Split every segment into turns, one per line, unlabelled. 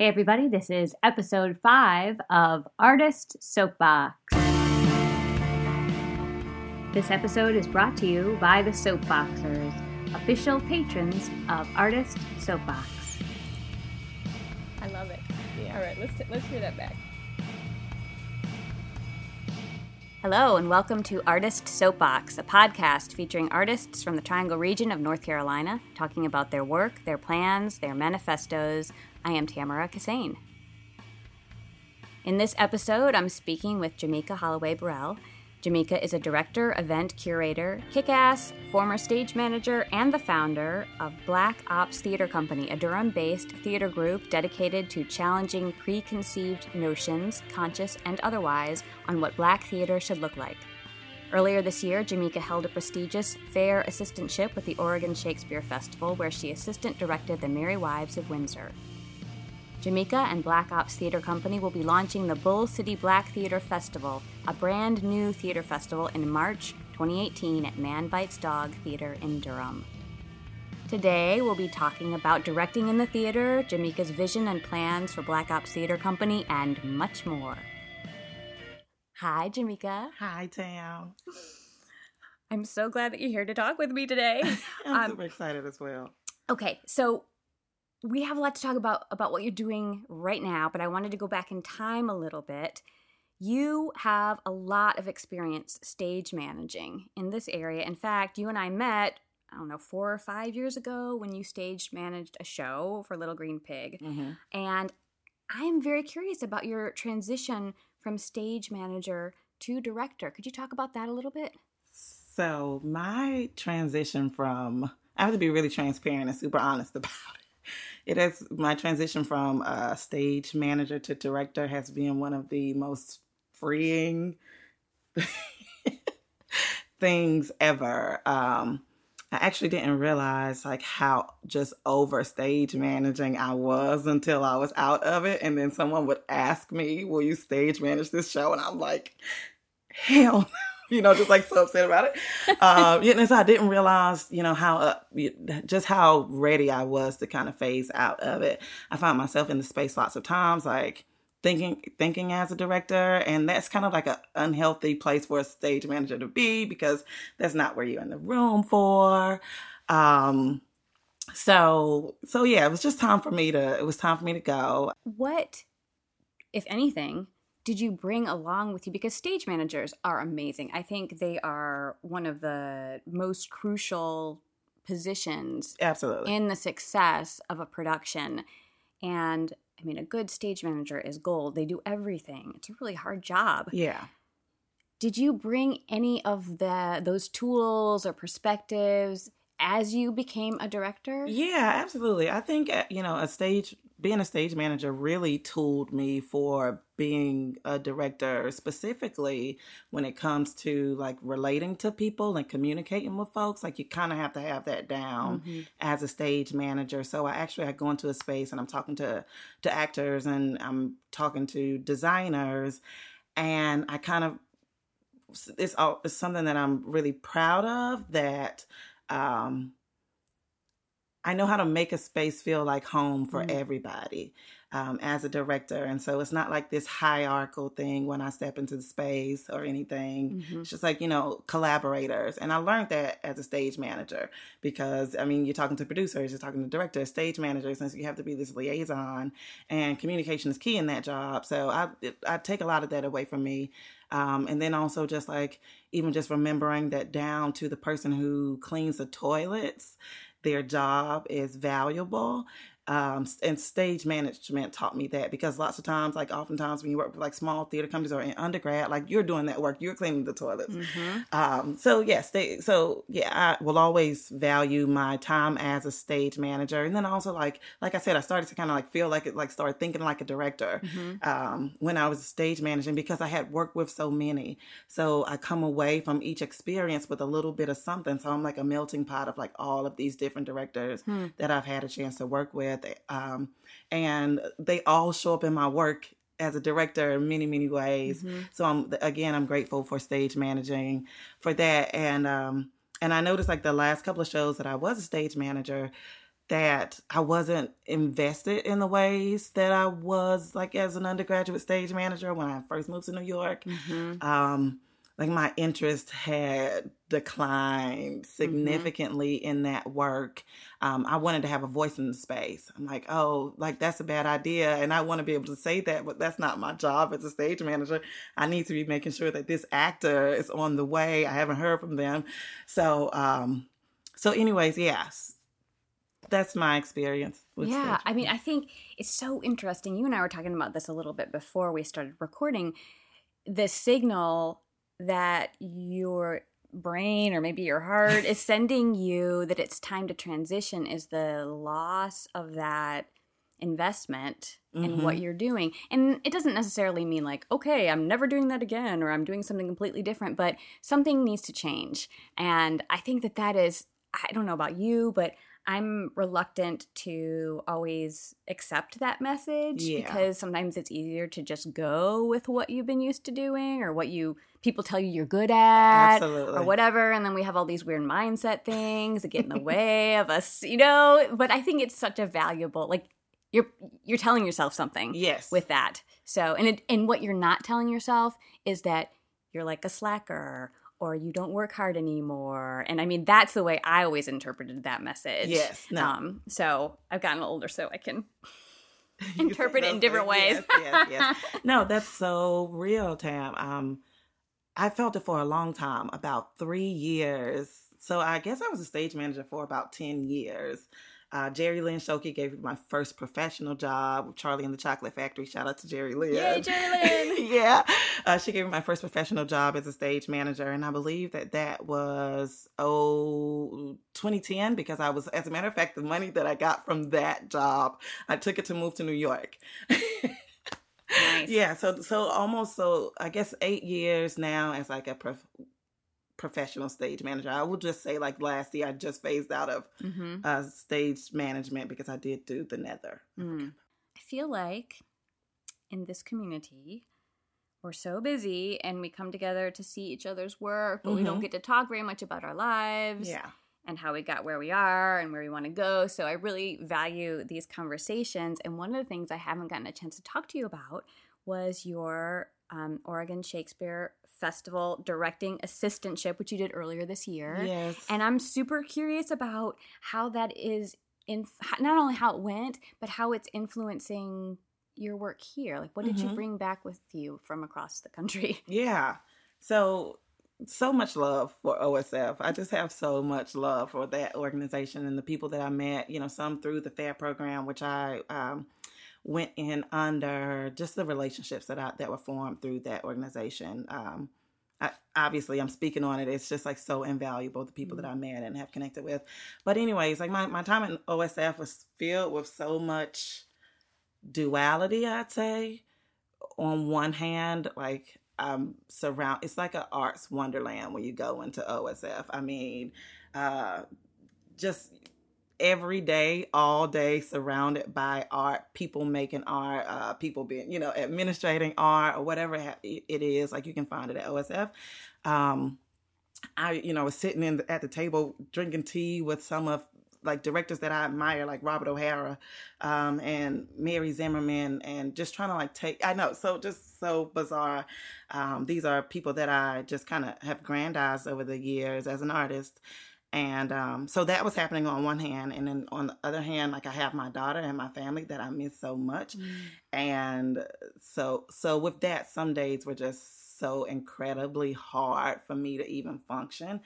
Hey, everybody, this is episode five of Artist Soapbox. This episode is brought to you by the Soapboxers, official patrons of Artist Soapbox.
I love it. Yeah. All right, let's t- let's hear that back.
Hello, and welcome to Artist Soapbox, a podcast featuring artists from the Triangle region of North Carolina talking about their work, their plans, their manifestos, I am Tamara Kissane. In this episode, I'm speaking with Jamika Holloway Burrell. Jamika is a director, event curator, kick ass, former stage manager, and the founder of Black Ops Theater Company, a Durham based theater group dedicated to challenging preconceived notions, conscious and otherwise, on what black theater should look like. Earlier this year, Jamika held a prestigious fair assistantship with the Oregon Shakespeare Festival, where she assistant directed The Merry Wives of Windsor. Jamika and Black Ops Theater Company will be launching the Bull City Black Theater Festival, a brand new theater festival in March 2018 at Man Bites Dog Theater in Durham. Today, we'll be talking about directing in the theater, Jamika's vision and plans for Black Ops Theater Company, and much more. Hi, Jamika.
Hi, Tam.
I'm so glad that you're here to talk with me today.
I'm um, super excited as well.
Okay, so we have a lot to talk about about what you're doing right now, but I wanted to go back in time a little bit. You have a lot of experience stage managing in this area. In fact, you and I met, I don't know, four or five years ago when you stage managed a show for Little Green Pig. Mm-hmm. And I'm very curious about your transition from stage manager to director. Could you talk about that a little bit?
So, my transition from, I have to be really transparent and super honest about it it has my transition from uh, stage manager to director has been one of the most freeing things ever. Um, I actually didn't realize like how just over stage managing I was until I was out of it. And then someone would ask me, Will you stage manage this show? And I'm like, Hell. you know, just like so upset about it. Um, and so I didn't realize, you know, how uh, just how ready I was to kind of phase out of it. I found myself in the space lots of times, like thinking thinking as a director, and that's kind of like an unhealthy place for a stage manager to be because that's not where you're in the room for. Um, so so yeah, it was just time for me to it was time for me to go.
What, if anything? Did you bring along with you? Because stage managers are amazing. I think they are one of the most crucial positions
absolutely.
in the success of a production. And i mean a good stage manager is gold. They do everything. It's a really hard job.
Yeah.
Did you bring any of the those tools or perspectives as you became a director?
Yeah absolutely. I think uh, you know a stage being a stage manager really tooled me for being a director specifically when it comes to like relating to people and communicating with folks like you kind of have to have that down mm-hmm. as a stage manager so i actually i go into a space and i'm talking to to actors and i'm talking to designers and i kind of it's, all it's something that i'm really proud of that um I know how to make a space feel like home for mm-hmm. everybody um, as a director. And so it's not like this hierarchical thing when I step into the space or anything. Mm-hmm. It's just like, you know, collaborators. And I learned that as a stage manager because, I mean, you're talking to producers, you're talking to directors, stage managers, and so you have to be this liaison. And communication is key in that job. So I, I take a lot of that away from me. Um, and then also just like even just remembering that down to the person who cleans the toilets their job is valuable um, and stage management taught me that because lots of times, like oftentimes when you work with like small theater companies or in undergrad, like you're doing that work, you're cleaning the toilets. Mm-hmm. Um, so yes, they, so yeah, I will always value my time as a stage manager, and then also like like I said, I started to kind of like feel like it, like start thinking like a director mm-hmm. um, when I was stage managing because I had worked with so many. So I come away from each experience with a little bit of something. So I'm like a melting pot of like all of these different directors hmm. that I've had a chance to work with Um, and they all show up in my work as a director in many many ways mm-hmm. so i'm again i'm grateful for stage managing for that and um and i noticed like the last couple of shows that i was a stage manager that I wasn't invested in the ways that I was like as an undergraduate stage manager when I first moved to New York. Mm-hmm. Um, like my interest had declined mm-hmm. significantly mm-hmm. in that work. Um, I wanted to have a voice in the space. I'm like, oh, like that's a bad idea. And I want to be able to say that, but that's not my job as a stage manager. I need to be making sure that this actor is on the way. I haven't heard from them. So, um, so anyways, yes, that's my experience.
yeah. I mean, I think it's so interesting. You and I were talking about this a little bit before we started recording. The signal that your brain or maybe your heart is sending you that it's time to transition is the loss of that investment mm-hmm. in what mm-hmm. you're doing. And it doesn't necessarily mean like, okay, I'm never doing that again or I'm doing something completely different, but something needs to change. And I think that that is I don't know about you, but I'm reluctant to always accept that message yeah. because sometimes it's easier to just go with what you've been used to doing or what you people tell you you're good at Absolutely. or whatever and then we have all these weird mindset things that get in the way of us, you know, but I think it's such a valuable like you're you're telling yourself something
yes
with that. So and it, and what you're not telling yourself is that you're like a slacker or you don't work hard anymore. And I mean, that's the way I always interpreted that message.
Yes. No.
Um, so I've gotten older, so I can interpret it in different things. ways.
yes, yes, yes. No, that's so real, Tam. Um, I felt it for a long time, about three years. So I guess I was a stage manager for about 10 years. Uh, Jerry Lynn Shoki gave me my first professional job with Charlie and the Chocolate Factory. Shout out to Jerry Lynn.
Yay, Jerry Lynn.
yeah. Uh, she gave me my first professional job as a stage manager. And I believe that that was, oh, 2010, because I was, as a matter of fact, the money that I got from that job, I took it to move to New York. Nice. Yeah, so so almost so I guess eight years now as like a prof- professional stage manager. I will just say, like last year, I just phased out of mm-hmm. uh, stage management because I did do the nether.
Mm. I feel like in this community, we're so busy and we come together to see each other's work, but mm-hmm. we don't mm-hmm. get to talk very much about our lives.
Yeah.
And how we got where we are and where we want to go. So I really value these conversations. And one of the things I haven't gotten a chance to talk to you about was your um, Oregon Shakespeare Festival directing assistantship, which you did earlier this year.
Yes.
And I'm super curious about how that is in not only how it went, but how it's influencing your work here. Like, what did mm-hmm. you bring back with you from across the country?
Yeah. So, so much love for OSF. I just have so much love for that organization and the people that I met, you know, some through the FAIR program, which I, um, went in under just the relationships that I, that were formed through that organization. Um, I, obviously, I'm speaking on it. It's just like so invaluable the people mm-hmm. that I met and have connected with. But anyways, like my my time at OSF was filled with so much duality. I'd say on one hand, like um surround it's like an arts wonderland when you go into OSF. I mean, uh just every day, all day, surrounded by art, people making art, uh, people being, you know, administrating art or whatever it is. Like you can find it at OSF. Um, I, you know, was sitting in the, at the table drinking tea with some of like directors that I admire, like Robert O'Hara um, and Mary Zimmerman, and just trying to like take. I know, so just so bizarre. Um, these are people that I just kind of have grandized over the years as an artist, and um, so that was happening on one hand. And then on the other hand, like I have my daughter and my family that I miss so much. Mm. And so, so with that, some days were just so incredibly hard for me to even function.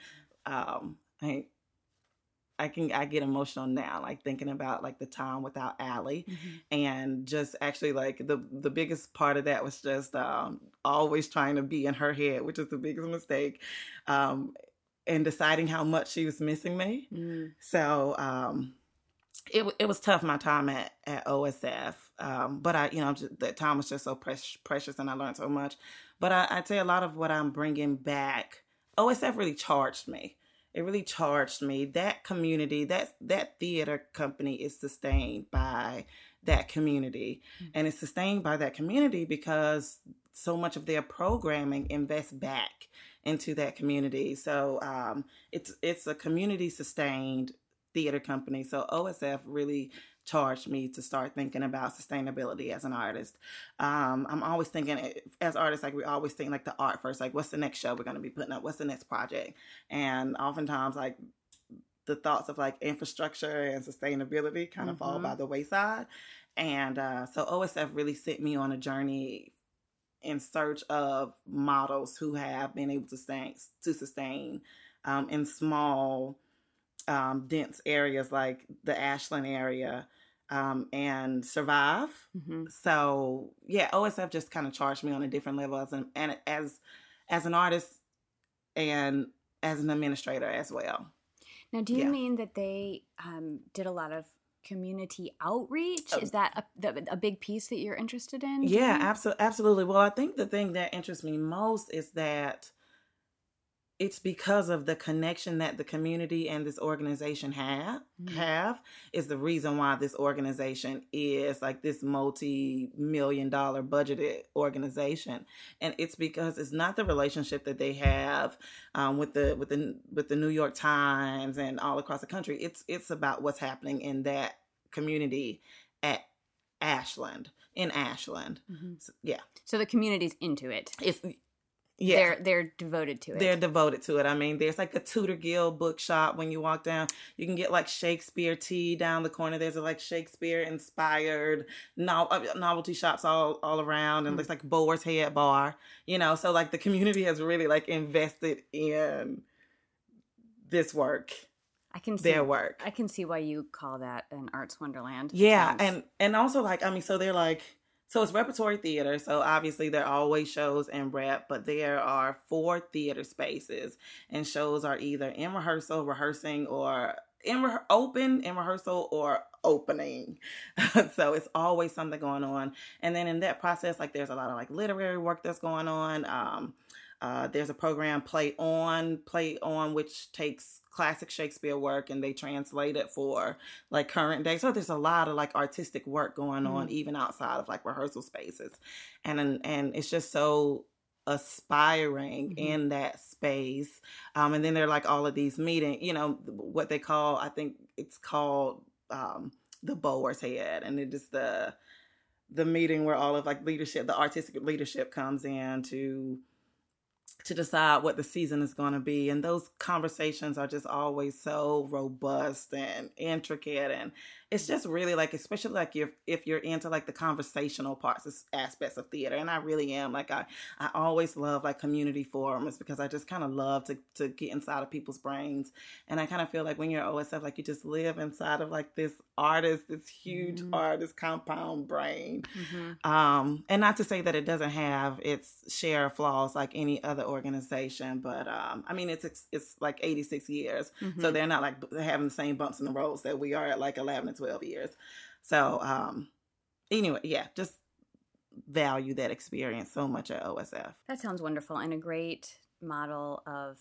Um, I, I can I get emotional now, like thinking about like the time without Allie, mm-hmm. and just actually like the the biggest part of that was just um, always trying to be in her head, which is the biggest mistake. Um, and deciding how much she was missing me. Mm. So um, it it was tough my time at at OSF, um, but I you know just, that time was just so precious, precious, and I learned so much. But I, I'd say a lot of what I'm bringing back, OSF really charged me. It really charged me. That community, that that theater company is sustained by that community, mm. and it's sustained by that community because so much of their programming invests back into that community. So um, it's it's a community sustained theater company. So OSF really charged me to start thinking about sustainability as an artist. Um, I'm always thinking, eh, as artists, like we always think like the art first, like what's the next show we're going to be putting up? What's the next project? And oftentimes, like the thoughts of like infrastructure and sustainability kind of mm-hmm. fall by the wayside. And uh, so OSF really sent me on a journey in search of models who have been able to sustain to sustain um, in small um, dense areas like the Ashland area um, and survive. Mm-hmm. So yeah, OSF just kind of charged me on a different level as an and as as an artist and as an administrator as well.
Now, do you yeah. mean that they um, did a lot of community outreach? Oh. Is that a, a, big piece that you're interested in?
Yeah, absolutely. Absolutely. Well, I think the thing that interests me most is that it's because of the connection that the community and this organization have mm-hmm. have is the reason why this organization is like this multi-million dollar budgeted organization. And it's because it's not the relationship that they have um, with the with the with the New York Times and all across the country. It's it's about what's happening in that community at Ashland in Ashland. Mm-hmm. so, yeah.
So the community's into it.
It's
yeah. They're they're devoted to it.
They're devoted to it. I mean, there's like a Tudor Guild bookshop when you walk down. You can get like Shakespeare tea down the corner. There's a, like Shakespeare inspired no- uh, novelty shops all all around, and mm-hmm. there's like Boar's Head Bar. You know, so like the community has really like invested in this work.
I can see,
their work.
I can see why you call that an arts wonderland.
Yeah, and and also like I mean, so they're like so it's repertory theater. So obviously there are always shows in rep, but there are four theater spaces, and shows are either in rehearsal, rehearsing, or in re- open in rehearsal or opening. so it's always something going on. And then in that process, like there's a lot of like literary work that's going on. Um, uh, there's a program, Play On, Play On, which takes classic Shakespeare work and they translate it for like current day. So there's a lot of like artistic work going on mm-hmm. even outside of like rehearsal spaces. And and it's just so aspiring mm-hmm. in that space. Um, and then there are like all of these meeting, you know, what they call, I think it's called um, the Boar's Head. And it is the the meeting where all of like leadership, the artistic leadership comes in to to decide what the season is going to be and those conversations are just always so robust and intricate and it's just really like especially like if if you're into like the conversational parts aspects of theater and i really am like i i always love like community forums because i just kind of love to to get inside of people's brains and i kind of feel like when you're osf like you just live inside of like this artist this huge mm-hmm. artist compound brain mm-hmm. um and not to say that it doesn't have its share of flaws like any other organization but um i mean it's it's like 86 years mm-hmm. so they're not like having the same bumps in the roads that we are at like 11 and 12 years. So, um, anyway, yeah, just value that experience so much at OSF.
That sounds wonderful and a great model of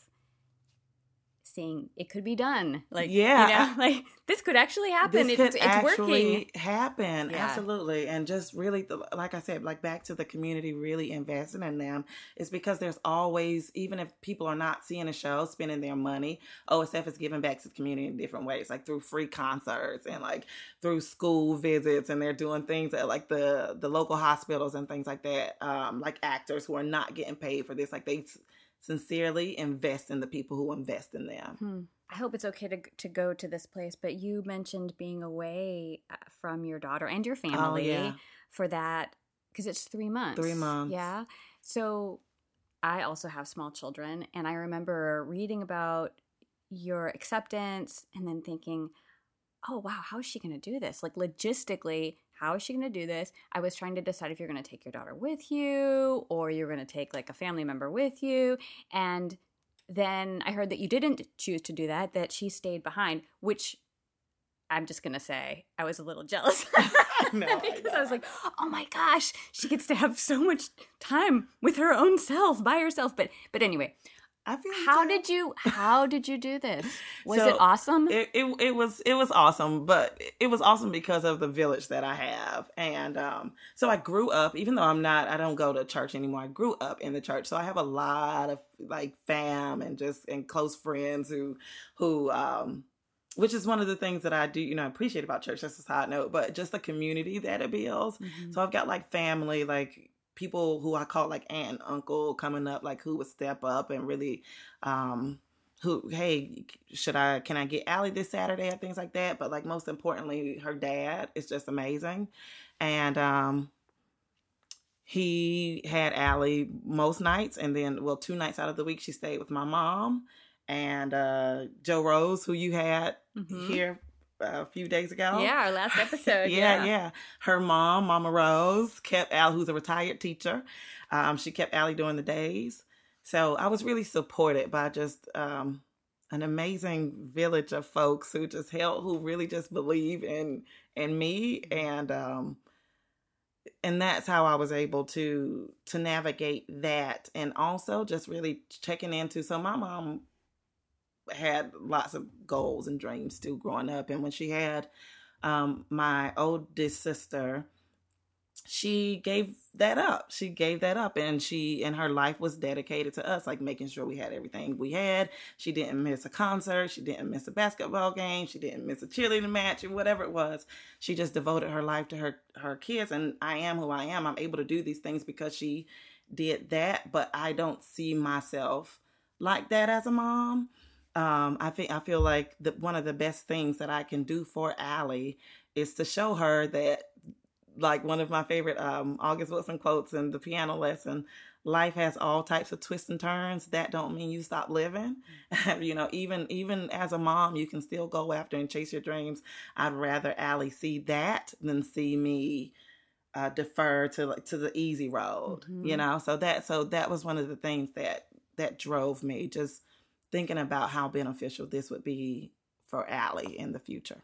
seeing it could be done. Like yeah, you know, like this could actually happen.
This it's, could it's actually working. happen. Yeah. Absolutely, and just really, like I said, like back to the community really investing in them is because there's always, even if people are not seeing a show, spending their money, OSF is giving back to the community in different ways, like through free concerts and like through school visits, and they're doing things at like the the local hospitals and things like that. Um, like actors who are not getting paid for this, like they sincerely invest in the people who invest in them.
Hmm. I hope it's okay to to go to this place, but you mentioned being away uh, from your daughter and your oh, family oh, yeah. for that because it's three months.
Three months.
Yeah. So I also have small children, and I remember reading about your acceptance and then thinking, oh wow, how is she going to do this? Like logistically, how is she going to do this? I was trying to decide if you're going to take your daughter with you or you're going to take like a family member with you. And then I heard that you didn't choose to do that, that she stayed behind, which I'm just going to say I was a little jealous. no, because I, I was like, oh my gosh, she gets to have so much time with her own self by herself. But but anyway, I feel how did you how did you do this? Was so it awesome?
It, it, it was it was awesome, but it was awesome because of the village that I have, and um, so I grew up. Even though I'm not, I don't go to church anymore. I grew up in the church, so I have a lot of like fam and just and close friends who who um which is one of the things that I do, you know, I appreciate about church. That's a side note, but just the community that it builds. Mm-hmm. So I've got like family, like people who I call like aunt and uncle coming up, like who would step up and really, um, who, hey, should I, can I get Allie this Saturday and things like that? But like most importantly, her dad is just amazing. And, um, he had Allie most nights, and then well, two nights out of the week she stayed with my mom and uh, Joe Rose, who you had mm-hmm. here a few days ago.
Yeah, our last episode.
yeah, yeah, yeah, Her mom, Mama Rose, kept Al, who's a retired teacher. Um, she kept Allie during the days. So I was really supported by just um, an amazing village of folks who just help, who really just believe in in me, and um, and that's how I was able to to navigate that, and also just really checking into. So my mom had lots of goals and dreams still growing up. And when she had um, my oldest sister, she gave that up. She gave that up, and she and her life was dedicated to us, like making sure we had everything we had. She didn't miss a concert. She didn't miss a basketball game. She didn't miss a cheerleading match or whatever it was. She just devoted her life to her her kids. And I am who I am. I'm able to do these things because she did that. But I don't see myself like that as a mom um, I think I feel like the, one of the best things that I can do for Allie is to show her that, like one of my favorite um, August Wilson quotes in the piano lesson, life has all types of twists and turns. That don't mean you stop living. you know, even even as a mom, you can still go after and chase your dreams. I'd rather Allie see that than see me uh, defer to like to the easy road. Mm-hmm. You know, so that so that was one of the things that that drove me just thinking about how beneficial this would be for Allie in the future.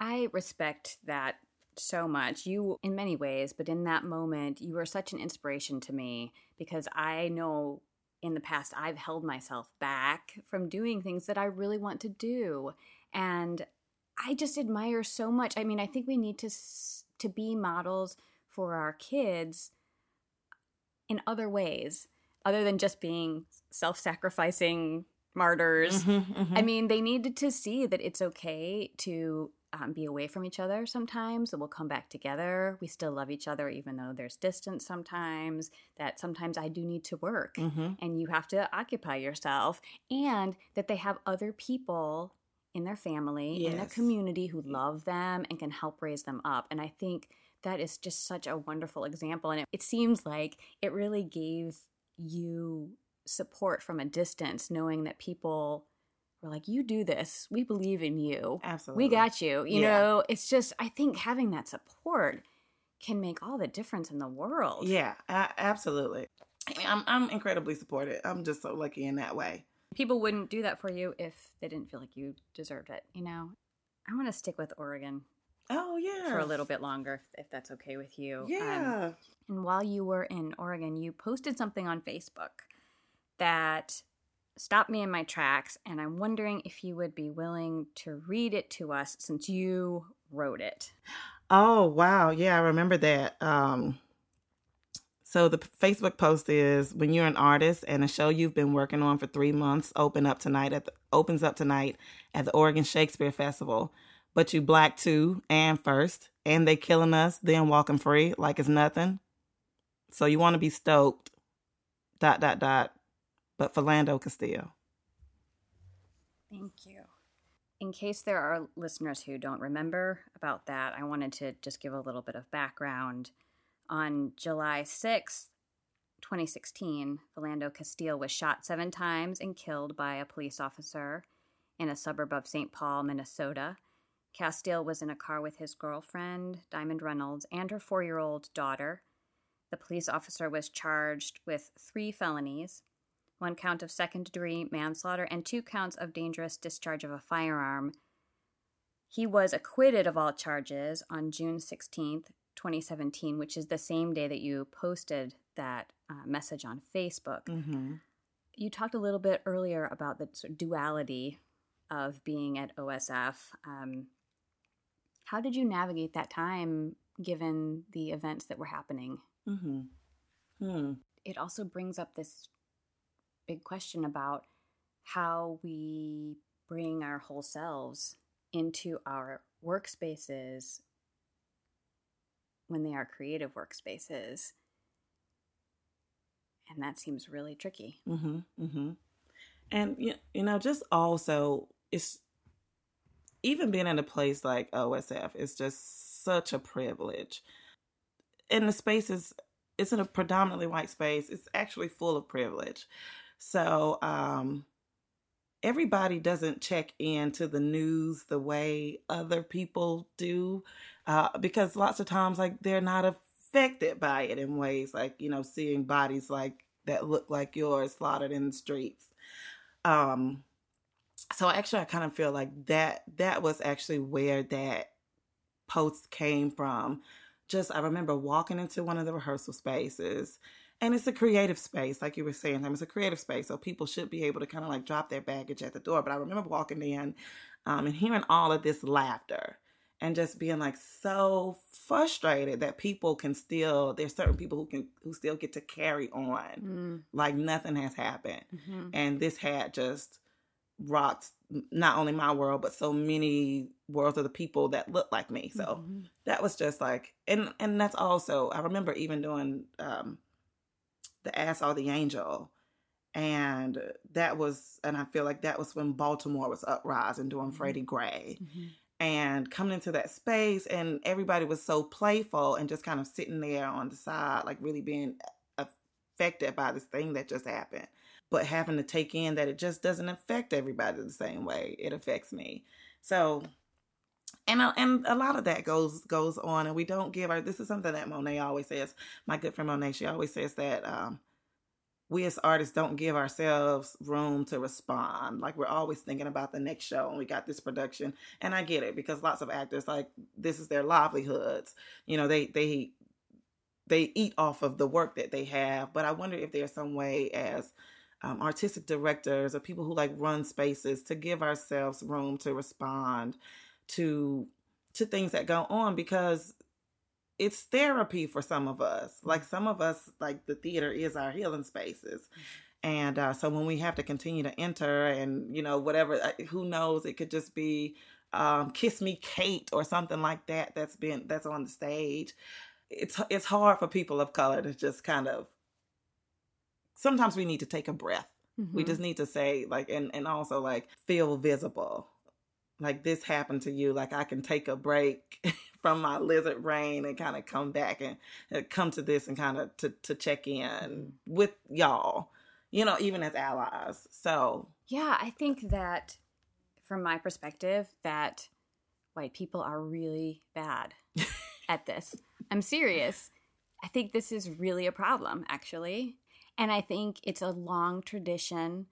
I respect that so much. You, in many ways, but in that moment, you were such an inspiration to me because I know in the past I've held myself back from doing things that I really want to do. And I just admire so much. I mean, I think we need to to be models for our kids in other ways other than just being self-sacrificing martyrs. Mm-hmm, mm-hmm. I mean, they needed to see that it's okay to um, be away from each other sometimes, that we'll come back together. We still love each other, even though there's distance sometimes, that sometimes I do need to work mm-hmm. and you have to occupy yourself, and that they have other people in their family, yes. in their community who love them and can help raise them up. And I think that is just such a wonderful example. And it, it seems like it really gave you support from a distance, knowing that people were like, you do this. We believe in you.
Absolutely.
We got you. You yeah. know, it's just, I think having that support can make all the difference in the world.
Yeah, absolutely. I mean, I'm, I'm incredibly supported. I'm just so lucky in that way.
People wouldn't do that for you if they didn't feel like you deserved it, you know? I want to stick with Oregon.
Oh, yeah.
For a little bit longer, if, if that's okay with you.
Yeah. Um,
and while you were in Oregon, you posted something on Facebook that stopped me in my tracks, and I'm wondering if you would be willing to read it to us since you wrote it.
Oh, wow. Yeah, I remember that. Um, so the Facebook post is when you're an artist and a show you've been working on for three months open up tonight at the, opens up tonight at the Oregon Shakespeare Festival, but you black too and first, and they killing us, then walking free like it's nothing. So you want to be stoked. Dot dot dot but Philando Castile.
Thank you. In case there are listeners who don't remember about that, I wanted to just give a little bit of background. On July 6th, 2016, Philando Castile was shot seven times and killed by a police officer in a suburb of St. Paul, Minnesota. Castile was in a car with his girlfriend, Diamond Reynolds, and her four year old daughter. The police officer was charged with three felonies one count of second degree manslaughter, and two counts of dangerous discharge of a firearm. He was acquitted of all charges on June 16th, 2017, which is the same day that you posted that uh, message on Facebook. Mm-hmm. You talked a little bit earlier about the sort of duality of being at OSF. Um, how did you navigate that time given the events that were happening? Mm-hmm. Hmm. It also brings up this big question about how we bring our whole selves into our workspaces when they are creative workspaces. And that seems really tricky.
Mm-hmm. Mm-hmm. And you, know, just also it's even being in a place like OSF is just such a privilege. And the space is it's in a predominantly white space. It's actually full of privilege. So um everybody doesn't check into the news the way other people do uh, because lots of times like they're not affected by it in ways like you know seeing bodies like that look like yours slaughtered in the streets. Um so actually i kind of feel like that that was actually where that post came from just i remember walking into one of the rehearsal spaces and it's a creative space like you were saying it's a creative space so people should be able to kind of like drop their baggage at the door but i remember walking in um, and hearing all of this laughter and just being like so frustrated that people can still there's certain people who can who still get to carry on mm. like nothing has happened mm-hmm. and this had just rocked not only my world but so many worlds of the people that look like me so mm-hmm. that was just like and and that's also i remember even doing um the ass or the angel and that was and i feel like that was when baltimore was uprising doing mm-hmm. freddie gray mm-hmm and coming into that space and everybody was so playful and just kind of sitting there on the side like really being affected by this thing that just happened but having to take in that it just doesn't affect everybody the same way it affects me so and uh, and a lot of that goes goes on and we don't give our this is something that monet always says my good friend monet she always says that um we as artists don't give ourselves room to respond. Like we're always thinking about the next show and we got this production. And I get it because lots of actors like this is their livelihoods. You know, they they they eat off of the work that they have. But I wonder if there's some way as um, artistic directors or people who like run spaces to give ourselves room to respond to to things that go on because it's therapy for some of us. Like some of us, like the theater is our healing spaces. Mm-hmm. And uh, so when we have to continue to enter and, you know, whatever, uh, who knows, it could just be um, Kiss Me Kate or something like that that's been, that's on the stage. It's, it's hard for people of color to just kind of, sometimes we need to take a breath. Mm-hmm. We just need to say like, and, and also like feel visible. Like this happened to you. Like i can take a break from my lizard brain and kind of come back and uh, come to this and kind of to, to check in with y'all you know even as allies. So
yeah i think that from my perspective that white people are really bad at this. I'm serious. I think this is really a problem actually and i think it's a long tradition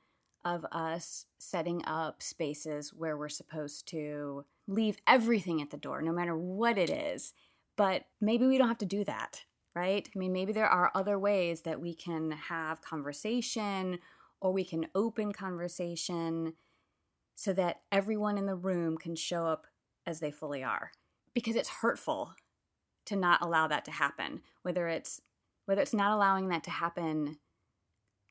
of us setting up spaces where we're supposed to leave everything at the door, no matter what it is. But maybe we don't have to do that, right? I mean, maybe there are other ways that we can have conversation or we can open conversation so that everyone in the room can show up as they fully are. Because it's hurtful to not allow that to happen, whether it's whether it's not allowing that to happen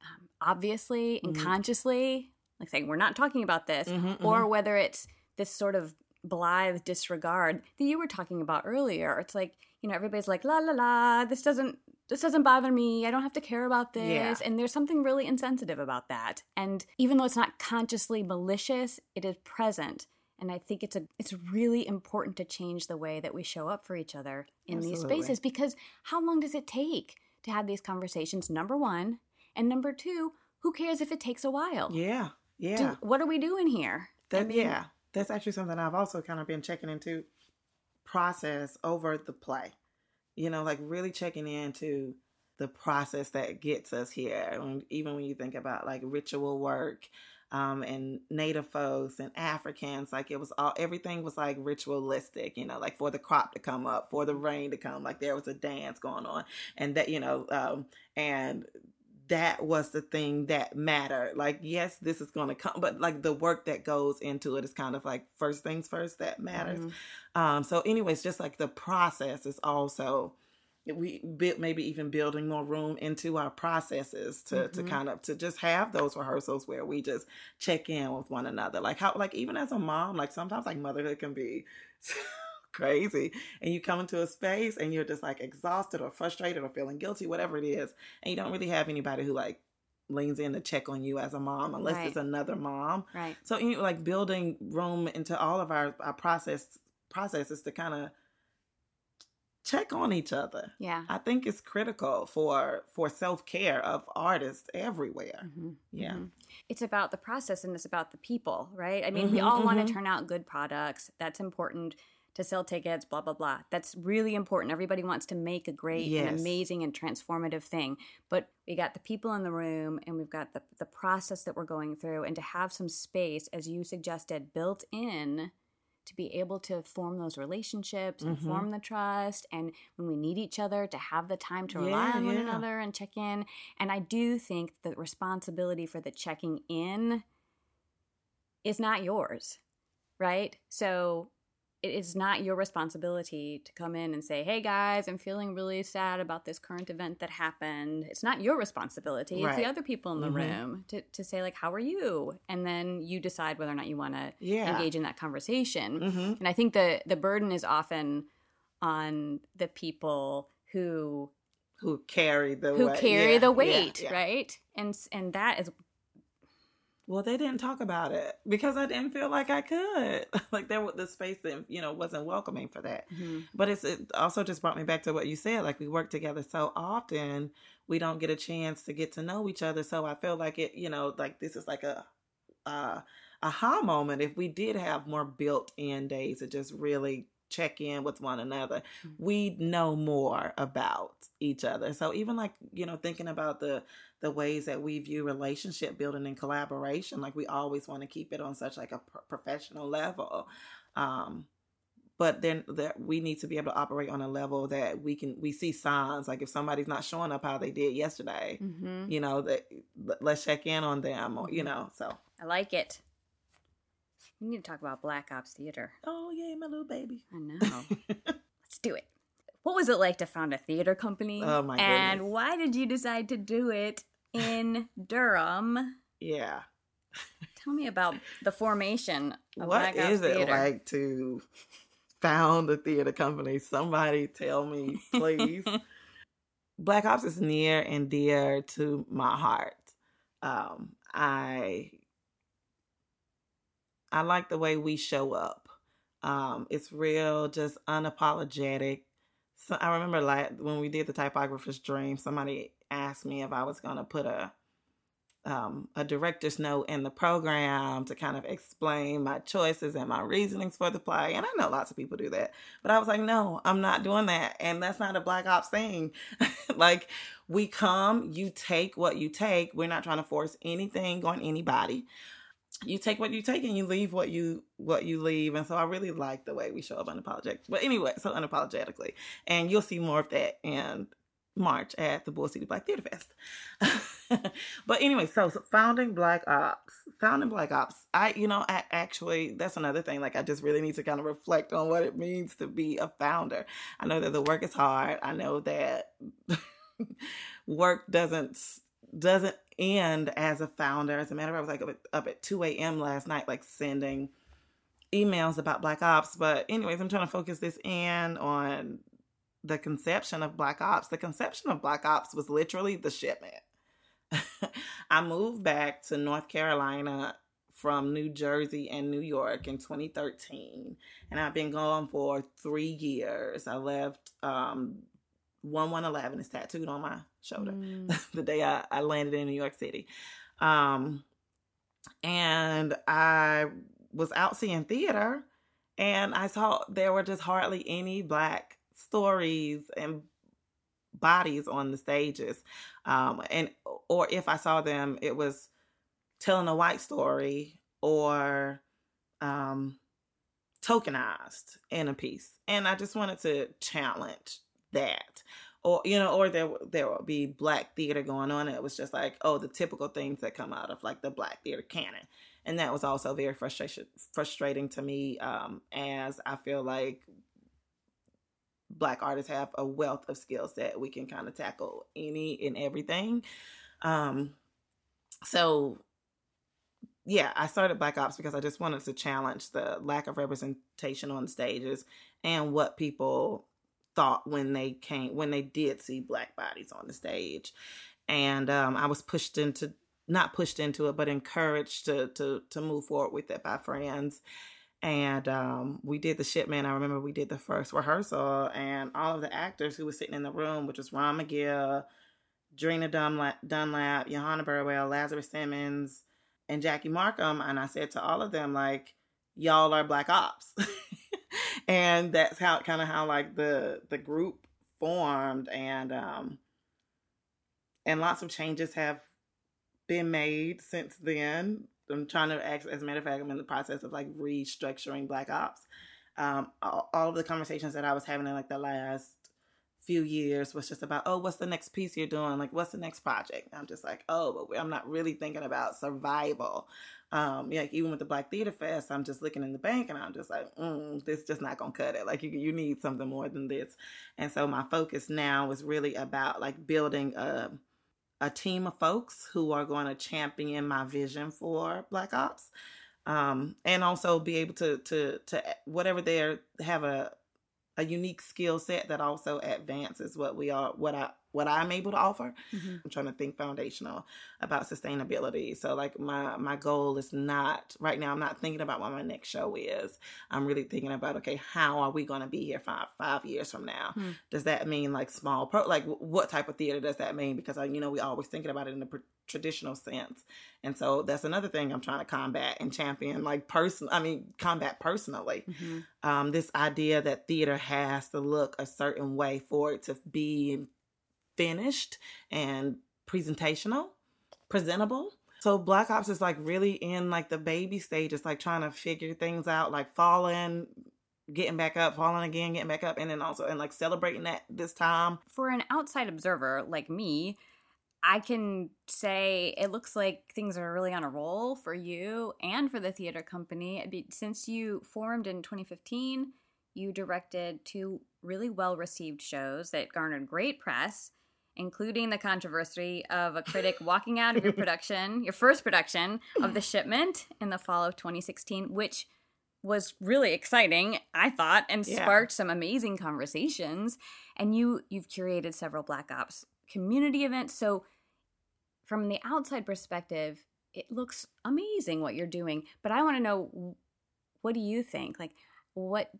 um, obviously and mm-hmm. consciously, like saying we're not talking about this, mm-hmm, or mm-hmm. whether it's this sort of blithe disregard that you were talking about earlier. It's like you know everybody's like la la la. This doesn't this doesn't bother me. I don't have to care about this. Yeah. And there's something really insensitive about that. And even though it's not consciously malicious, it is present. And I think it's a it's really important to change the way that we show up for each other in Absolutely. these spaces because how long does it take to have these conversations? Number 1, and number two, who cares if it takes a while?
Yeah. Yeah. Do,
what are we doing here?
That, I mean, yeah. That's actually something I've also kind of been checking into process over the play. You know, like really checking into the process that gets us here. even when you think about like ritual work um, and native folks and Africans, like it was all everything was like ritualistic, you know, like for the crop to come up, for the rain to come, like there was a dance going on, and that you know, um, and that was the thing that mattered. Like, yes, this is going to come, but like the work that goes into it is kind of like first things first that matters. Mm-hmm. Um, so, anyways, just like the process is also we maybe even building more room into our processes to mm-hmm. to kind of to just have those rehearsals where we just check in with one another like how like even as a mom like sometimes like motherhood can be crazy and you come into a space and you're just like exhausted or frustrated or feeling guilty whatever it is and you don't really have anybody who like leans in to check on you as a mom unless right. it's another mom
right
so you know, like building room into all of our, our process processes to kind of check on each other.
Yeah.
I think it's critical for for self-care of artists everywhere. Mm-hmm. Yeah. Mm-hmm.
It's about the process and it's about the people, right? I mean, mm-hmm, we all want to mm-hmm. turn out good products. That's important to sell tickets, blah blah blah. That's really important. Everybody wants to make a great yes. and amazing and transformative thing. But we got the people in the room and we've got the the process that we're going through and to have some space as you suggested built in to be able to form those relationships and mm-hmm. form the trust and when we need each other to have the time to rely yeah, on one yeah. another and check in and i do think the responsibility for the checking in is not yours right so it is not your responsibility to come in and say, "Hey guys, I'm feeling really sad about this current event that happened." It's not your responsibility. Right. It's the other people in the mm-hmm. room to, to say like, "How are you?" And then you decide whether or not you want to yeah. engage in that conversation. Mm-hmm. And I think the the burden is often on the people who
who carry the
who
weight.
carry yeah. the weight, yeah. right? And and that is
well, they didn't talk about it because I didn't feel like I could. like there, was the space that you know wasn't welcoming for that. Mm-hmm. But it's it also just brought me back to what you said. Like we work together so often, we don't get a chance to get to know each other. So I feel like it, you know, like this is like a, uh, aha moment. If we did have more built-in days to just really check in with one another, mm-hmm. we know more about each other. So even like, you know, thinking about the the ways that we view relationship building and collaboration, like we always want to keep it on such like a professional level. Um but then that we need to be able to operate on a level that we can we see signs like if somebody's not showing up how they did yesterday mm-hmm. you know that let's check in on them or you mm-hmm. know so
i like it we need to talk about Black Ops Theater.
Oh, yay, my little baby.
I know. Let's do it. What was it like to found a theater company?
Oh, my
goodness. And why did you decide to do it in Durham?
Yeah.
Tell me about the formation
of What
Black
is it
Theater.
like to found a theater company? Somebody tell me, please. Black Ops is near and dear to my heart. Um, I I like the way we show up. Um, it's real, just unapologetic. So I remember like when we did the typographer's dream, somebody asked me if I was going to put a um, a director's note in the program to kind of explain my choices and my reasonings for the play. And I know lots of people do that, but I was like, no, I'm not doing that. And that's not a Black Ops thing. like, we come, you take what you take. We're not trying to force anything on anybody you take what you take and you leave what you what you leave. And so i really like the way we show up unapologetic but anyway so unapologetically. And you'll see more of that in march at the bull city black theater fest. But anyway so, so, founding black ops founding black ops i you know I, actually that's another thing like i just really need to kind of reflect on what it means to be a founder. I know that the work is hard. I know that work doesn't doesn't end as a founder. As a matter of fact, I was like up at, up at 2 a.m. last night, like sending emails about Black Ops. But, anyways, I'm trying to focus this in on the conception of Black Ops. The conception of Black Ops was literally the shipment. I moved back to North Carolina from New Jersey and New York in 2013, and I've been gone for three years. I left um, 1111 is tattooed on my shoulder mm. the day I, I landed in New York City. Um, and I was out seeing theater and I saw there were just hardly any black stories and bodies on the stages. Um, and or if I saw them, it was telling a white story or um, tokenized in a piece. And I just wanted to challenge that or you know or there there will be black theater going on it was just like oh the typical things that come out of like the black theater canon and that was also very frustration frustrating to me um as i feel like black artists have a wealth of skills that We can kind of tackle any and everything. Um, so yeah, I started Black Ops because I just wanted to challenge the lack of representation on stages and what people thought when they came when they did see black bodies on the stage. And um, I was pushed into not pushed into it, but encouraged to to to move forward with it by friends. And um, we did the shit, man. I remember we did the first rehearsal, and all of the actors who were sitting in the room, which was Ron McGill, Drina Dunlap, Dunlap Johanna Burwell, Lazarus Simmons, and Jackie Markham. And I said to all of them, like, y'all are black ops. and that's how kind of how like the the group formed and um and lots of changes have been made since then. I'm trying to, act, as a matter of fact, I'm in the process of like restructuring Black Ops. Um, all, all, of the conversations that I was having in like the last few years was just about, oh, what's the next piece you're doing? Like, what's the next project? I'm just like, oh, but I'm not really thinking about survival. Um, like even with the Black Theater Fest, I'm just looking in the bank and I'm just like, mm, this just not gonna cut it. Like you, you need something more than this. And so my focus now is really about like building a a team of folks who are going to champion my vision for Black Ops, um, and also be able to to to whatever they have a a unique skill set that also advances what we are what I what I'm able to offer. Mm-hmm. I'm trying to think foundational about sustainability. So like my my goal is not right now I'm not thinking about what my next show is. I'm really thinking about okay, how are we going to be here five five years from now? Mm-hmm. Does that mean like small pro like what type of theater does that mean because I, you know we always thinking about it in the traditional sense. And so that's another thing I'm trying to combat and champion, like person. I mean, combat personally. Mm-hmm. Um, this idea that theater has to look a certain way for it to be finished and presentational, presentable. So Black Ops is like really in like the baby stages, like trying to figure things out, like falling, getting back up, falling again, getting back up, and then also and like celebrating that this time.
For an outside observer like me, I can say it looks like things are really on a roll for you and for the theater company. Since you formed in 2015, you directed two really well received shows that garnered great press, including the controversy of a critic walking out of your production, your first production of The Shipment in the fall of 2016, which was really exciting, I thought, and yeah. sparked some amazing conversations. And you you've curated several Black Ops community events. So from the outside perspective, it looks amazing what you're doing. But I want to know what do you think? Like what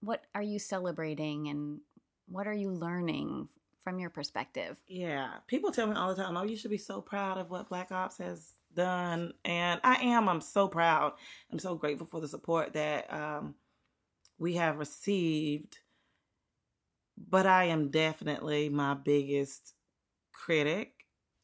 what are you celebrating and what are you learning from your perspective?
Yeah. People tell me all the time, "Oh, you should be so proud of what Black Ops has done." And I am. I'm so proud. I'm so grateful for the support that um, we have received. But I am definitely my biggest critic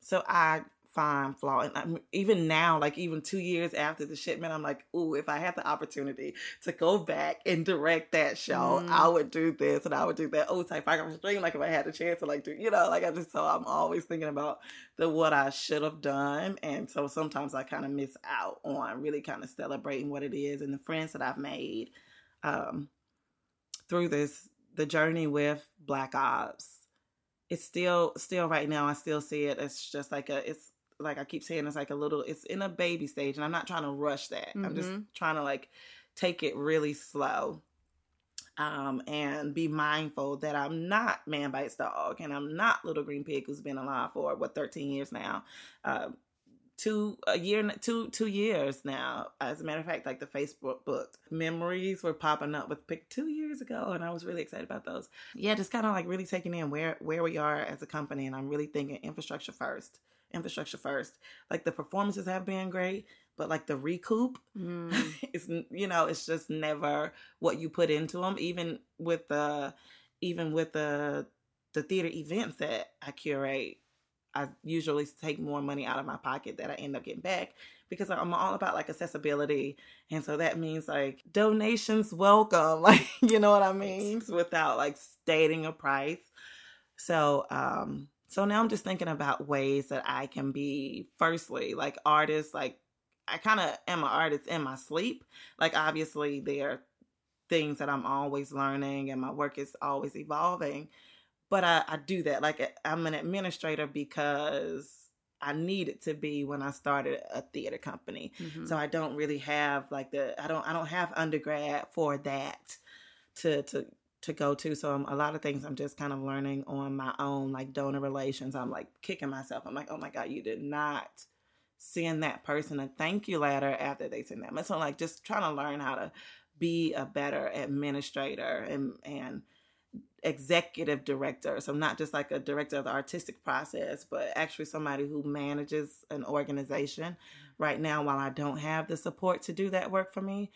so I find flaw, and I'm, even now, like even two years after the shipment, I'm like, ooh, if I had the opportunity to go back and direct that show, mm. I would do this and I would do that. Oh, can dream like if I had the chance to like do, you know, like I just so I'm always thinking about the what I should have done, and so sometimes I kind of miss out on really kind of celebrating what it is and the friends that I've made um, through this the journey with Black Ops it's still still right now I still see it it's just like a it's like I keep saying it's like a little it's in a baby stage and I'm not trying to rush that. Mm-hmm. I'm just mm-hmm. trying to like take it really slow. Um, and be mindful that I'm not Man Bites Dog and I'm not Little Green Pig who's been alive for what 13 years now. Uh, two a year two two years now as a matter of fact like the facebook book memories were popping up with pick two years ago and i was really excited about those yeah just kind of like really taking in where where we are as a company and i'm really thinking infrastructure first infrastructure first like the performances have been great but like the recoup mm. it's you know it's just never what you put into them even with the even with the the theater events that i curate I usually take more money out of my pocket that I end up getting back because I'm all about like accessibility. And so that means like donations welcome, like, you know what I mean? Without like stating a price. So, um, so now I'm just thinking about ways that I can be, firstly, like artists, like I kind of am an artist in my sleep. Like, obviously, there are things that I'm always learning and my work is always evolving. But I, I do that. Like I'm an administrator because I needed to be when I started a theater company. Mm-hmm. So I don't really have like the I don't I don't have undergrad for that to to to go to. So I'm, a lot of things I'm just kind of learning on my own, like donor relations. I'm like kicking myself. I'm like, oh my god, you did not send that person a thank you letter after they send that. So I'm like just trying to learn how to be a better administrator and and executive director. So not just like a director of the artistic process, but actually somebody who manages an organization. Mm-hmm. Right now, while I don't have the support to do that work for me,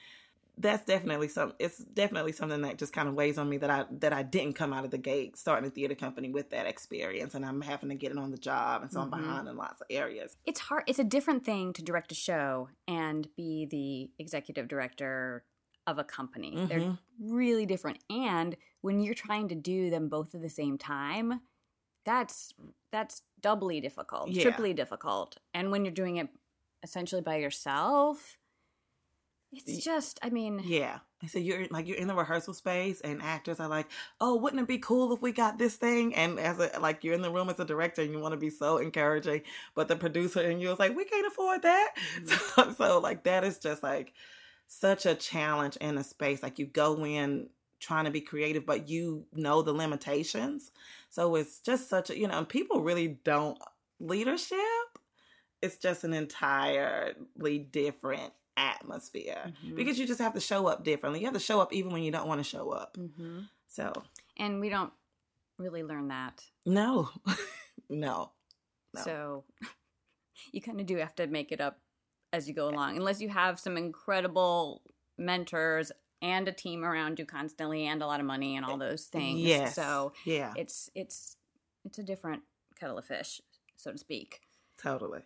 that's definitely some it's definitely something that just kind of weighs on me that I that I didn't come out of the gate starting a theater company with that experience and I'm having to get it on the job and so mm-hmm. I'm behind in lots of areas.
It's hard it's a different thing to direct a show and be the executive director of a company. Mm-hmm. They're really different. And when you're trying to do them both at the same time, that's that's doubly difficult, yeah. triply difficult. And when you're doing it essentially by yourself, it's just, I mean,
yeah. So you're like you're in the rehearsal space, and actors are like, "Oh, wouldn't it be cool if we got this thing?" And as a like you're in the room as a director, and you want to be so encouraging, but the producer and you was like, "We can't afford that." Mm-hmm. So, so like that is just like such a challenge in a space. Like you go in trying to be creative, but you know the limitations. So it's just such a, you know, people really don't leadership. It's just an entirely different atmosphere mm-hmm. because you just have to show up differently. You have to show up even when you don't want to show up. Mm-hmm. So,
and we don't really learn that.
No, no.
no. So, you kind of do have to make it up as you go along, unless you have some incredible mentors and a team around you constantly and a lot of money and all those things.
Yes.
So
yeah,
it's it's it's a different kettle of fish, so to speak.
Totally.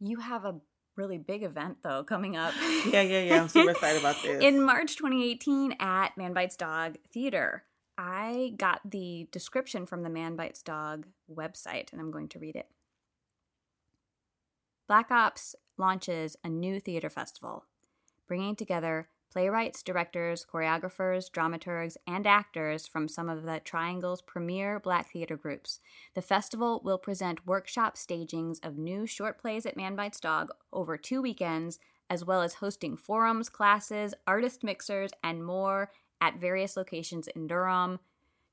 You have a really big event though coming up.
yeah, yeah, yeah. I'm super excited about this.
In March 2018 at Man Bites Dog Theater. I got the description from the Man Bites Dog website and I'm going to read it. Black Ops launches a new theater festival, bringing together playwrights, directors, choreographers, dramaturgs, and actors from some of the Triangle's premier black theater groups. The festival will present workshop stagings of new short plays at Man Bites Dog over two weekends, as well as hosting forums, classes, artist mixers, and more at various locations in Durham.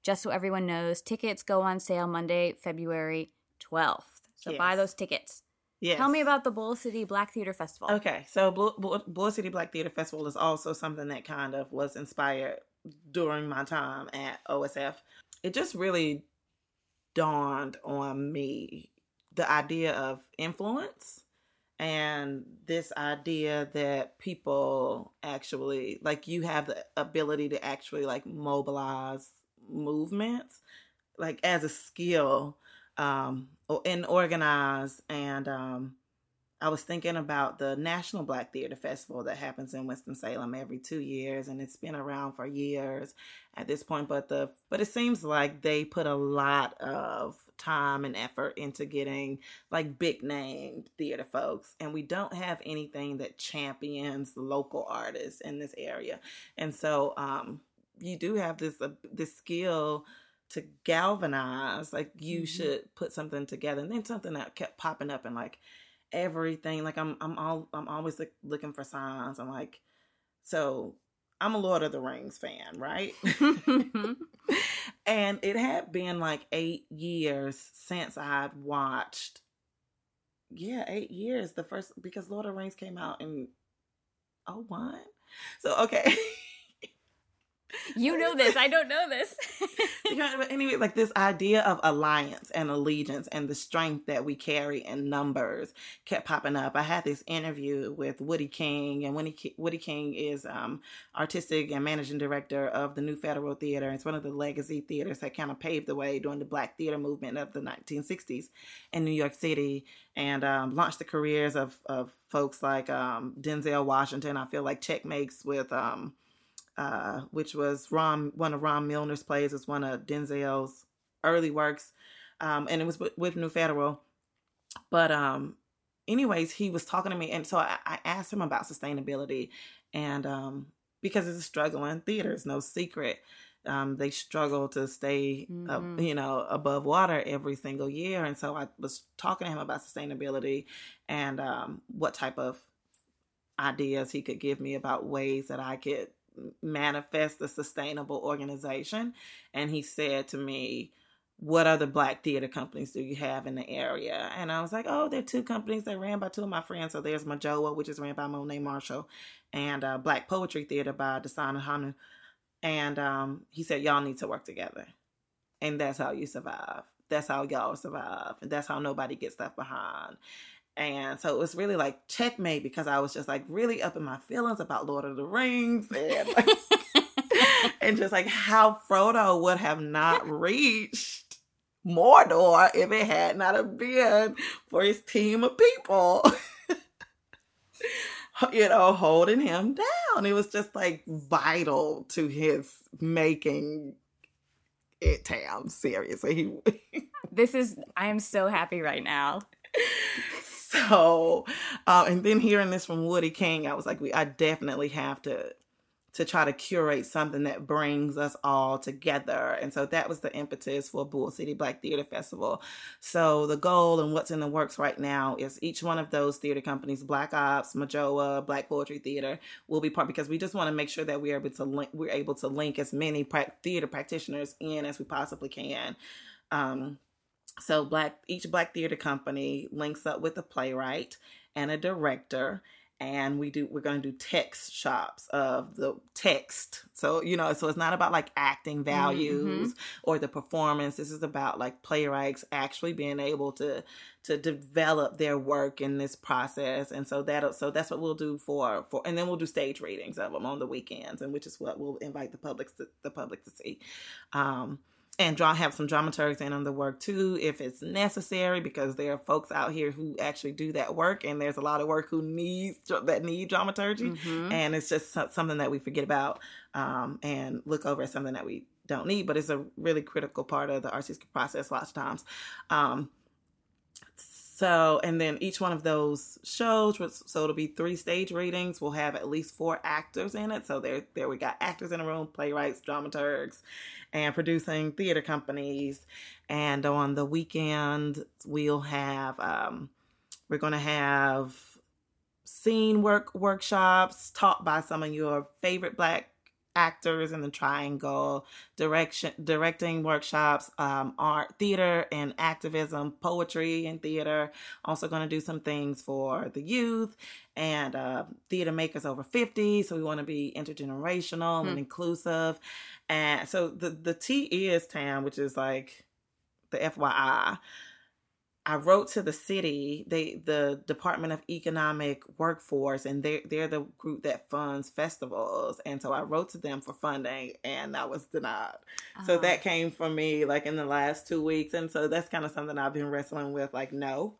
Just so everyone knows, tickets go on sale Monday, February 12th. So yes. buy those tickets. Yes. Tell me about the Bull City Black Theater Festival.
Okay, so Bull, Bull City Black Theater Festival is also something that kind of was inspired during my time at OSF. It just really dawned on me the idea of influence and this idea that people actually like you have the ability to actually like mobilize movements like as a skill um, and organize. And um, I was thinking about the National Black Theater Festival that happens in Winston Salem every two years, and it's been around for years at this point. But the but it seems like they put a lot of time and effort into getting like big name theater folks, and we don't have anything that champions local artists in this area. And so um, you do have this uh, this skill to galvanize like you mm-hmm. should put something together. And then something that kept popping up and like everything. Like i'm i'm all i'm always like, looking for signs i'm like so i'm a lord of the rings fan right? And it had been like eight years since i'd watched yeah eight years. The first because lord of the rings came out in oh one? So okay
You know this. I don't know this.
but anyway, like this idea of alliance and allegiance and the strength that we carry in numbers kept popping up. I had this interview with Woodie King, and Woodie, Woodie King is um, artistic and managing director of the New Federal Theater. It's one of the legacy theaters that kind of paved the way during the Black theater movement of the 1960s in New York City and um, launched the careers of, of folks like um, Denzel Washington. I feel like checkmates with. Um, uh, which was Ron, one of Ron Milner's plays. It's one of Denzel's early works, um, and it was with, with, New Federal. But um, anyways, he was talking to me, and so I, I asked him about sustainability, and um, because it's a struggling theater. It's no secret. Um, they struggle to stay, mm-hmm. uh, you know, above water every single year. And so I was talking to him about sustainability and um, what type of ideas he could give me about ways that I could manifest a sustainable organization. And he said to me, what other black theater companies do you have in the area? And I was like, oh, there are two companies that ran by two of my friends. So there's Majoa, which is ran by Monet Marshall, and uh, Black Poetry Theater by Dasan Ahanu. And um, he said, y'all need to work together. And that's how you survive. That's how y'all survive. And that's how nobody gets left behind. And so it was really like checkmate because I was just like really up in my feelings about Lord of the Rings and like, and just like how Frodo would have not reached Mordor if it had not have been for his team of people. you know, holding him down. It was just like vital to his making it town. Seriously.
this is I am so happy right now.
So, uh, and then hearing this from Woodie King, I was like, we I definitely have to to try to curate something that brings us all together. And so that was the impetus for Bull City Black Theater Festival. So the goal and what's in the works right now is each one of those theater companies, Black Ops, Majoa, Black Poetry Theater, will be part because we just want to make sure that we're able to link, we're able to link as many pra- theater practitioners in as we possibly can. Um, so black each black theater company links up with a playwright and a director and we do we're going to do text shops of the text so you know so it's not about like acting mm-hmm. values mm-hmm. or the performance this is about like playwrights actually being able to to develop their work in this process and so that so that's what we'll do for for and then we'll do stage readings of them on the weekends and which is what we'll invite the public to, the public to see um and draw have some dramaturgs in on the work too if it's necessary because there are folks out here who actually do that work and there's a lot of work who needs that need dramaturgy mm-hmm. and it's just something that we forget about um, and look over as something that we don't need but it's a really critical part of the artistic process lots of times um, so, and then each one of those shows, so it'll be three stage readings, We'll have at least four actors in it. So there, there we got actors in a room, playwrights, dramaturgs, and producing theater companies. And on the weekend, we'll have, um, we're going to have scene work workshops taught by some of your favorite black actors in the triangle direction directing workshops um, art theater and activism poetry and theater. Also going to do some things for the youth and uh, theater makers over 50 so we want to be intergenerational hmm. and inclusive. And so the the t is town which is like the fyi I wrote to the city, they the Department of Economic Workforce, and they they're the group that funds festivals. And so I wrote to them for funding, and I was denied. Uh-huh. So that came from me like in the last two weeks, and so that's kind of something I've been wrestling with. Like, no,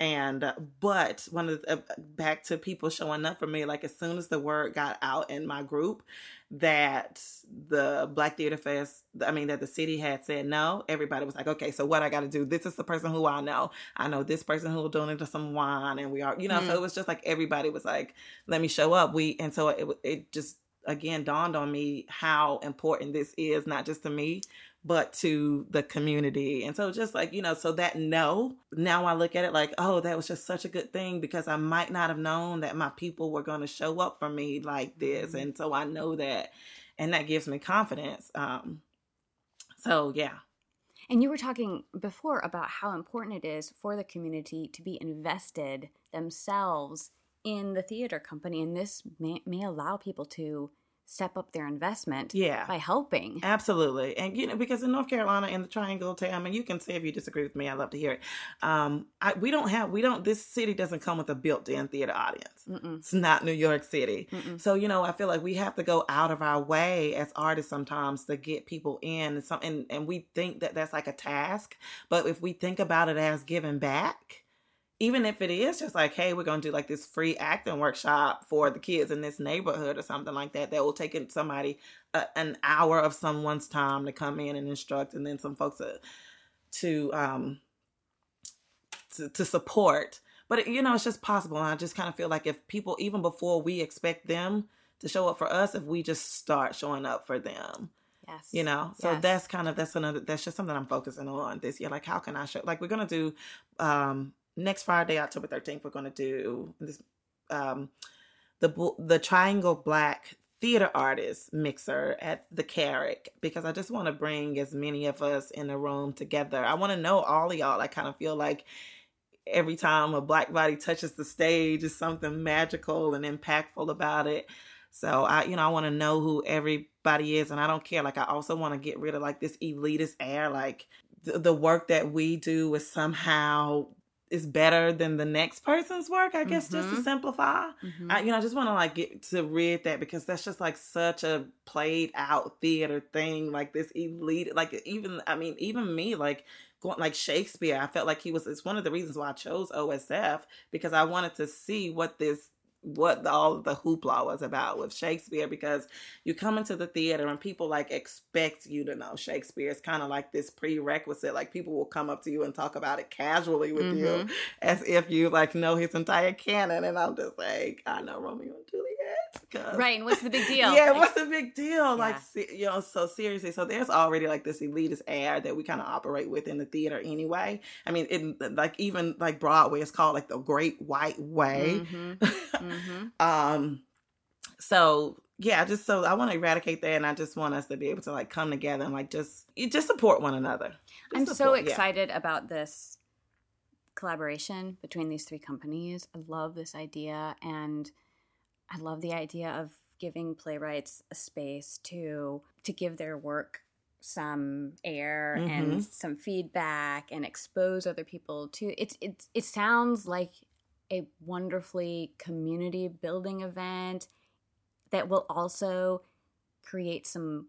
and uh, but one of the, uh, back to people showing up for me like as soon as the word got out in my group that the black theater fest i mean that the city had said no everybody was like okay so what i got to do? This is the person who i know. I know this person who will donate to some wine and we are you know mm. so it was just like everybody was like let me show up. We and so it, it just again dawned on me how important this is not just to me but to the community. And so just like, you know, so that no, now I look at it like, oh, that was just such a good thing because I might not have known that my people were going to show up for me like this. Mm-hmm. And so I know that and that gives me confidence. Um so yeah.
And you were talking before about how important it is for the community to be invested themselves in the theater company and this may, may allow people to step up their investment
yeah.
by helping.
Absolutely. And you know because in north carolina in the triangle town and you can say if you disagree with me i love to hear it. Um I, we don't have we don't this city doesn't come with a built-in theater audience. Mm-mm. it's not new york city. Mm-mm. so you know i feel like we have to go out of our way as artists sometimes to get people in and some and, and we think that that's like a task. But if we think about it as giving back even if it is just like, hey, we're going to do like this free acting workshop for the kids in this neighborhood or something like that, that will take somebody uh, an hour of someone's time to come in and instruct, and then some folks uh, to um to, to support. But you know, it's just possible. And I just kind of feel like if people, even before we expect them to show up for us if we just start showing up for them.
Yes.
You know, so
Yes.
that's kind of that's another that's just something I'm focusing on this year. Like, how can I show? Like, we're gonna do um next Friday, October 13th. We're gonna do this um the the Triangle Black Theater Artist Mixer at the Carrack because I just want to bring as many of us in a room together. I want to know all of y'all. I kind of feel like every time a black body touches the stage is something magical and impactful about it. So I, you know, I want to know who everybody is, and I don't care. Like I also want to get rid of like this elitist air. Like the, the work that we do is somehow is better than the next person's work. I guess just to
Mhm.
simplify.
Mhm.
I, you know, I just want to like get to rid that because that's just like such a played out theater thing. Like this elite, like even I mean, even me, like going like Shakespeare. I felt like he was. It's one of the reasons why I chose OSF because I wanted to see what this what the, all the hoopla was about with Shakespeare because you come into the theater and people like expect you to know Shakespeare. It's kind of like this prerequisite. Like people will come up to you and talk about it casually with you
Mhm.
as if you like know his entire canon. And I'm just like, I know Romeo and Juliet.
Right. And what's the big deal?
Yeah,
Like,
what's the big deal? Like,
Yeah.
you know, so seriously, so there's already like this elitist air that we kind of operate with in the theater anyway. I mean, it like even like Broadway is called like the Great White Way.
Mhm. Mhm.
um, so yeah, just so I want to eradicate that, and I just want us to be able to like come together and like just you just support one another. Just
I'm so
support- yeah.
excited about this collaboration between these three companies. I love this idea and I love the idea of giving playwrights a space to to give their work some air and
Mhm.
some feedback and expose other people to it's it's it sounds like a wonderfully community building event that will also create some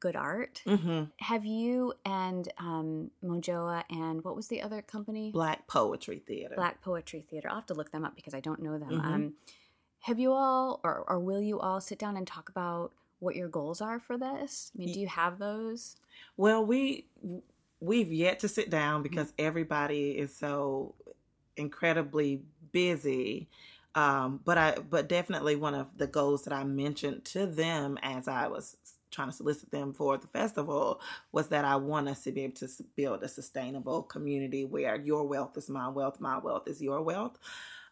good art
Mhm.
have you and um, Mojoa and what was the other company?
Black Poetry Theater.
Black Poetry Theater. I'll have to look them up because I don't know them.
Mhm.
Um, have you all, or, or will you all sit down and talk about what your goals are for this? I mean, do you have those?
Well, we we've yet to sit down because everybody is so incredibly busy. Um, but I but definitely one of the goals that I mentioned to them as I was trying to solicit them for the festival was that I want us to be able to build a sustainable community where your wealth is my wealth, my wealth is your wealth.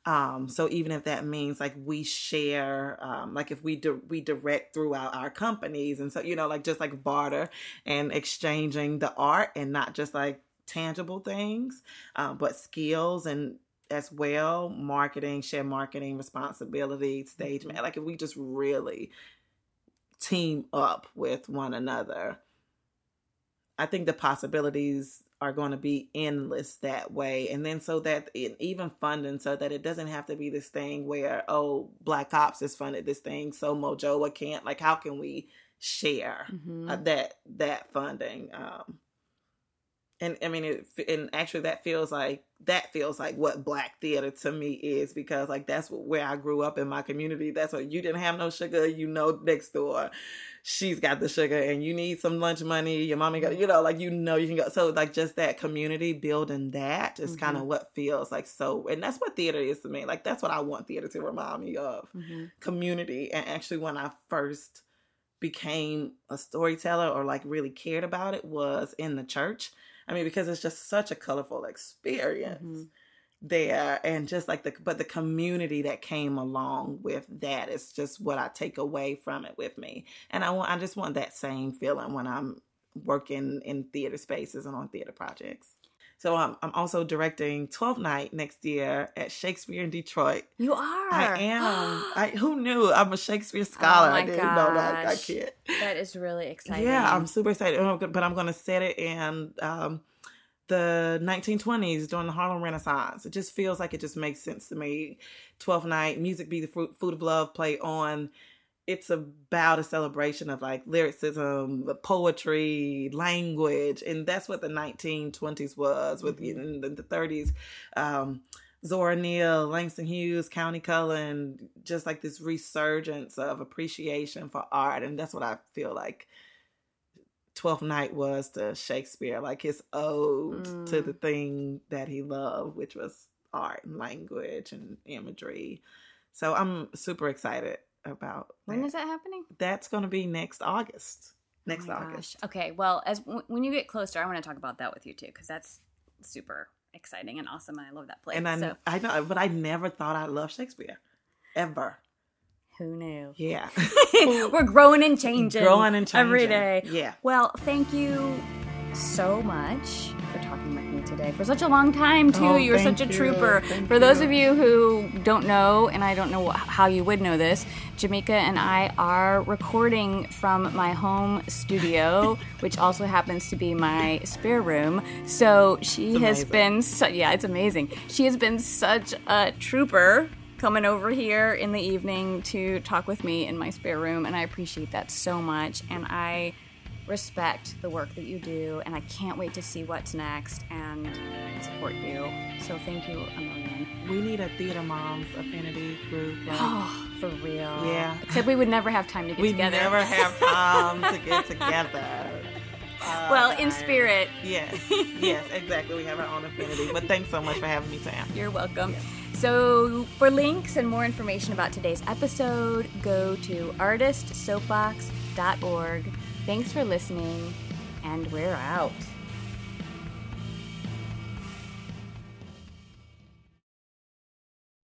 Um, so even if that means like we share, um, like if we di- we direct throughout our companies, and so you know, like just like barter and exchanging the art and not just like tangible things, um, but skills and as well, marketing, share marketing responsibility, stage man. Like if we just really team up with one another, I think the possibilities are going to be endless that way. And then so that it, even funding, so that it doesn't have to be this thing where, oh, Black Ops has funded this thing, so Mojoa can't. Like, how can we share uh, that that funding? Um, and I mean, it, and actually, that feels like that feels like what Black theater to me is because like that's where I grew up in my community. That's what you didn't have no sugar, you know, next door she's got the sugar and you need some lunch money your mommy got you know like you know you can go so like just that community building that is kind of what feels like so and that's what theater is to me like that's what i want theater to remind me of
Mhm.
community and actually when i first became a storyteller or like really cared about it was in the church i mean because it's just such a colorful experience
Mhm.
there and just like the but the community that came along with that is just what I take away from it with me. And I want I just want that same feeling when I'm working in theater spaces and on theater projects. So um, I'm also directing 12th night next year at Shakespeare in Detroit.
You are.
I am. I who knew I'm a Shakespeare scholar.
Oh my
I didn't know that. I can't.
that is really exciting.
Yeah, I'm super excited. Oh, But I'm going to set it in um, the 1920s during the Harlem Renaissance. It just feels like it just makes sense to me. 12th night, music be the fruit, food of love, play on. It's about a celebration of like lyricism, the poetry, language, and that's what the 1920s was with in the, the 30s. Um, Zora Neale, Langston Hughes, Countee Cullen, just like this resurgence of appreciation for art, and that's what I feel like Twelfth Night was to Shakespeare, like his ode to
Mm.
the thing that he loved, which was art and language and imagery. So I'm super excited about.
When
that.
is that happening?
That's going to be next August. Oh next
Oh
August.
gosh. Okay. Well, as w- when you get closer, I want to talk about that with you too, because that's super exciting and awesome, and I love that play.
And I,
so
I know, but I never thought I loved Shakespeare, ever.
who knew?
Yeah,
We're growing and changing,
growing and changing
every day.
Yeah,
Well, thank you so much for me today for such a long time too.
Oh,
you were
thank
such a trooper.
Thank
for those
you.
of you who don't know, and I don't know wh- how you would know this, Jamaica and I are recording from my home studio, which also happens to be my spare room. So she has been, su- yeah, it's amazing. She has been such a trooper coming over here in the evening to talk with me in my spare room, and I appreciate that so much. And I respect the work that you do, and I can't wait to see what's next and support you. So thank you a million.
we need a theater moms affinity group. Like,
Oh, for real.
Yeah.
Except we would never have time to get
we
together.
We never have time to get together. Uh,
well, in spirit.
Yes, yes, exactly. We have our own affinity. But thanks so much for having me, Tam.
You're welcome. So, for links and more information about today's episode, go to artistsoapbox.org. Thanks for listening, and we're out.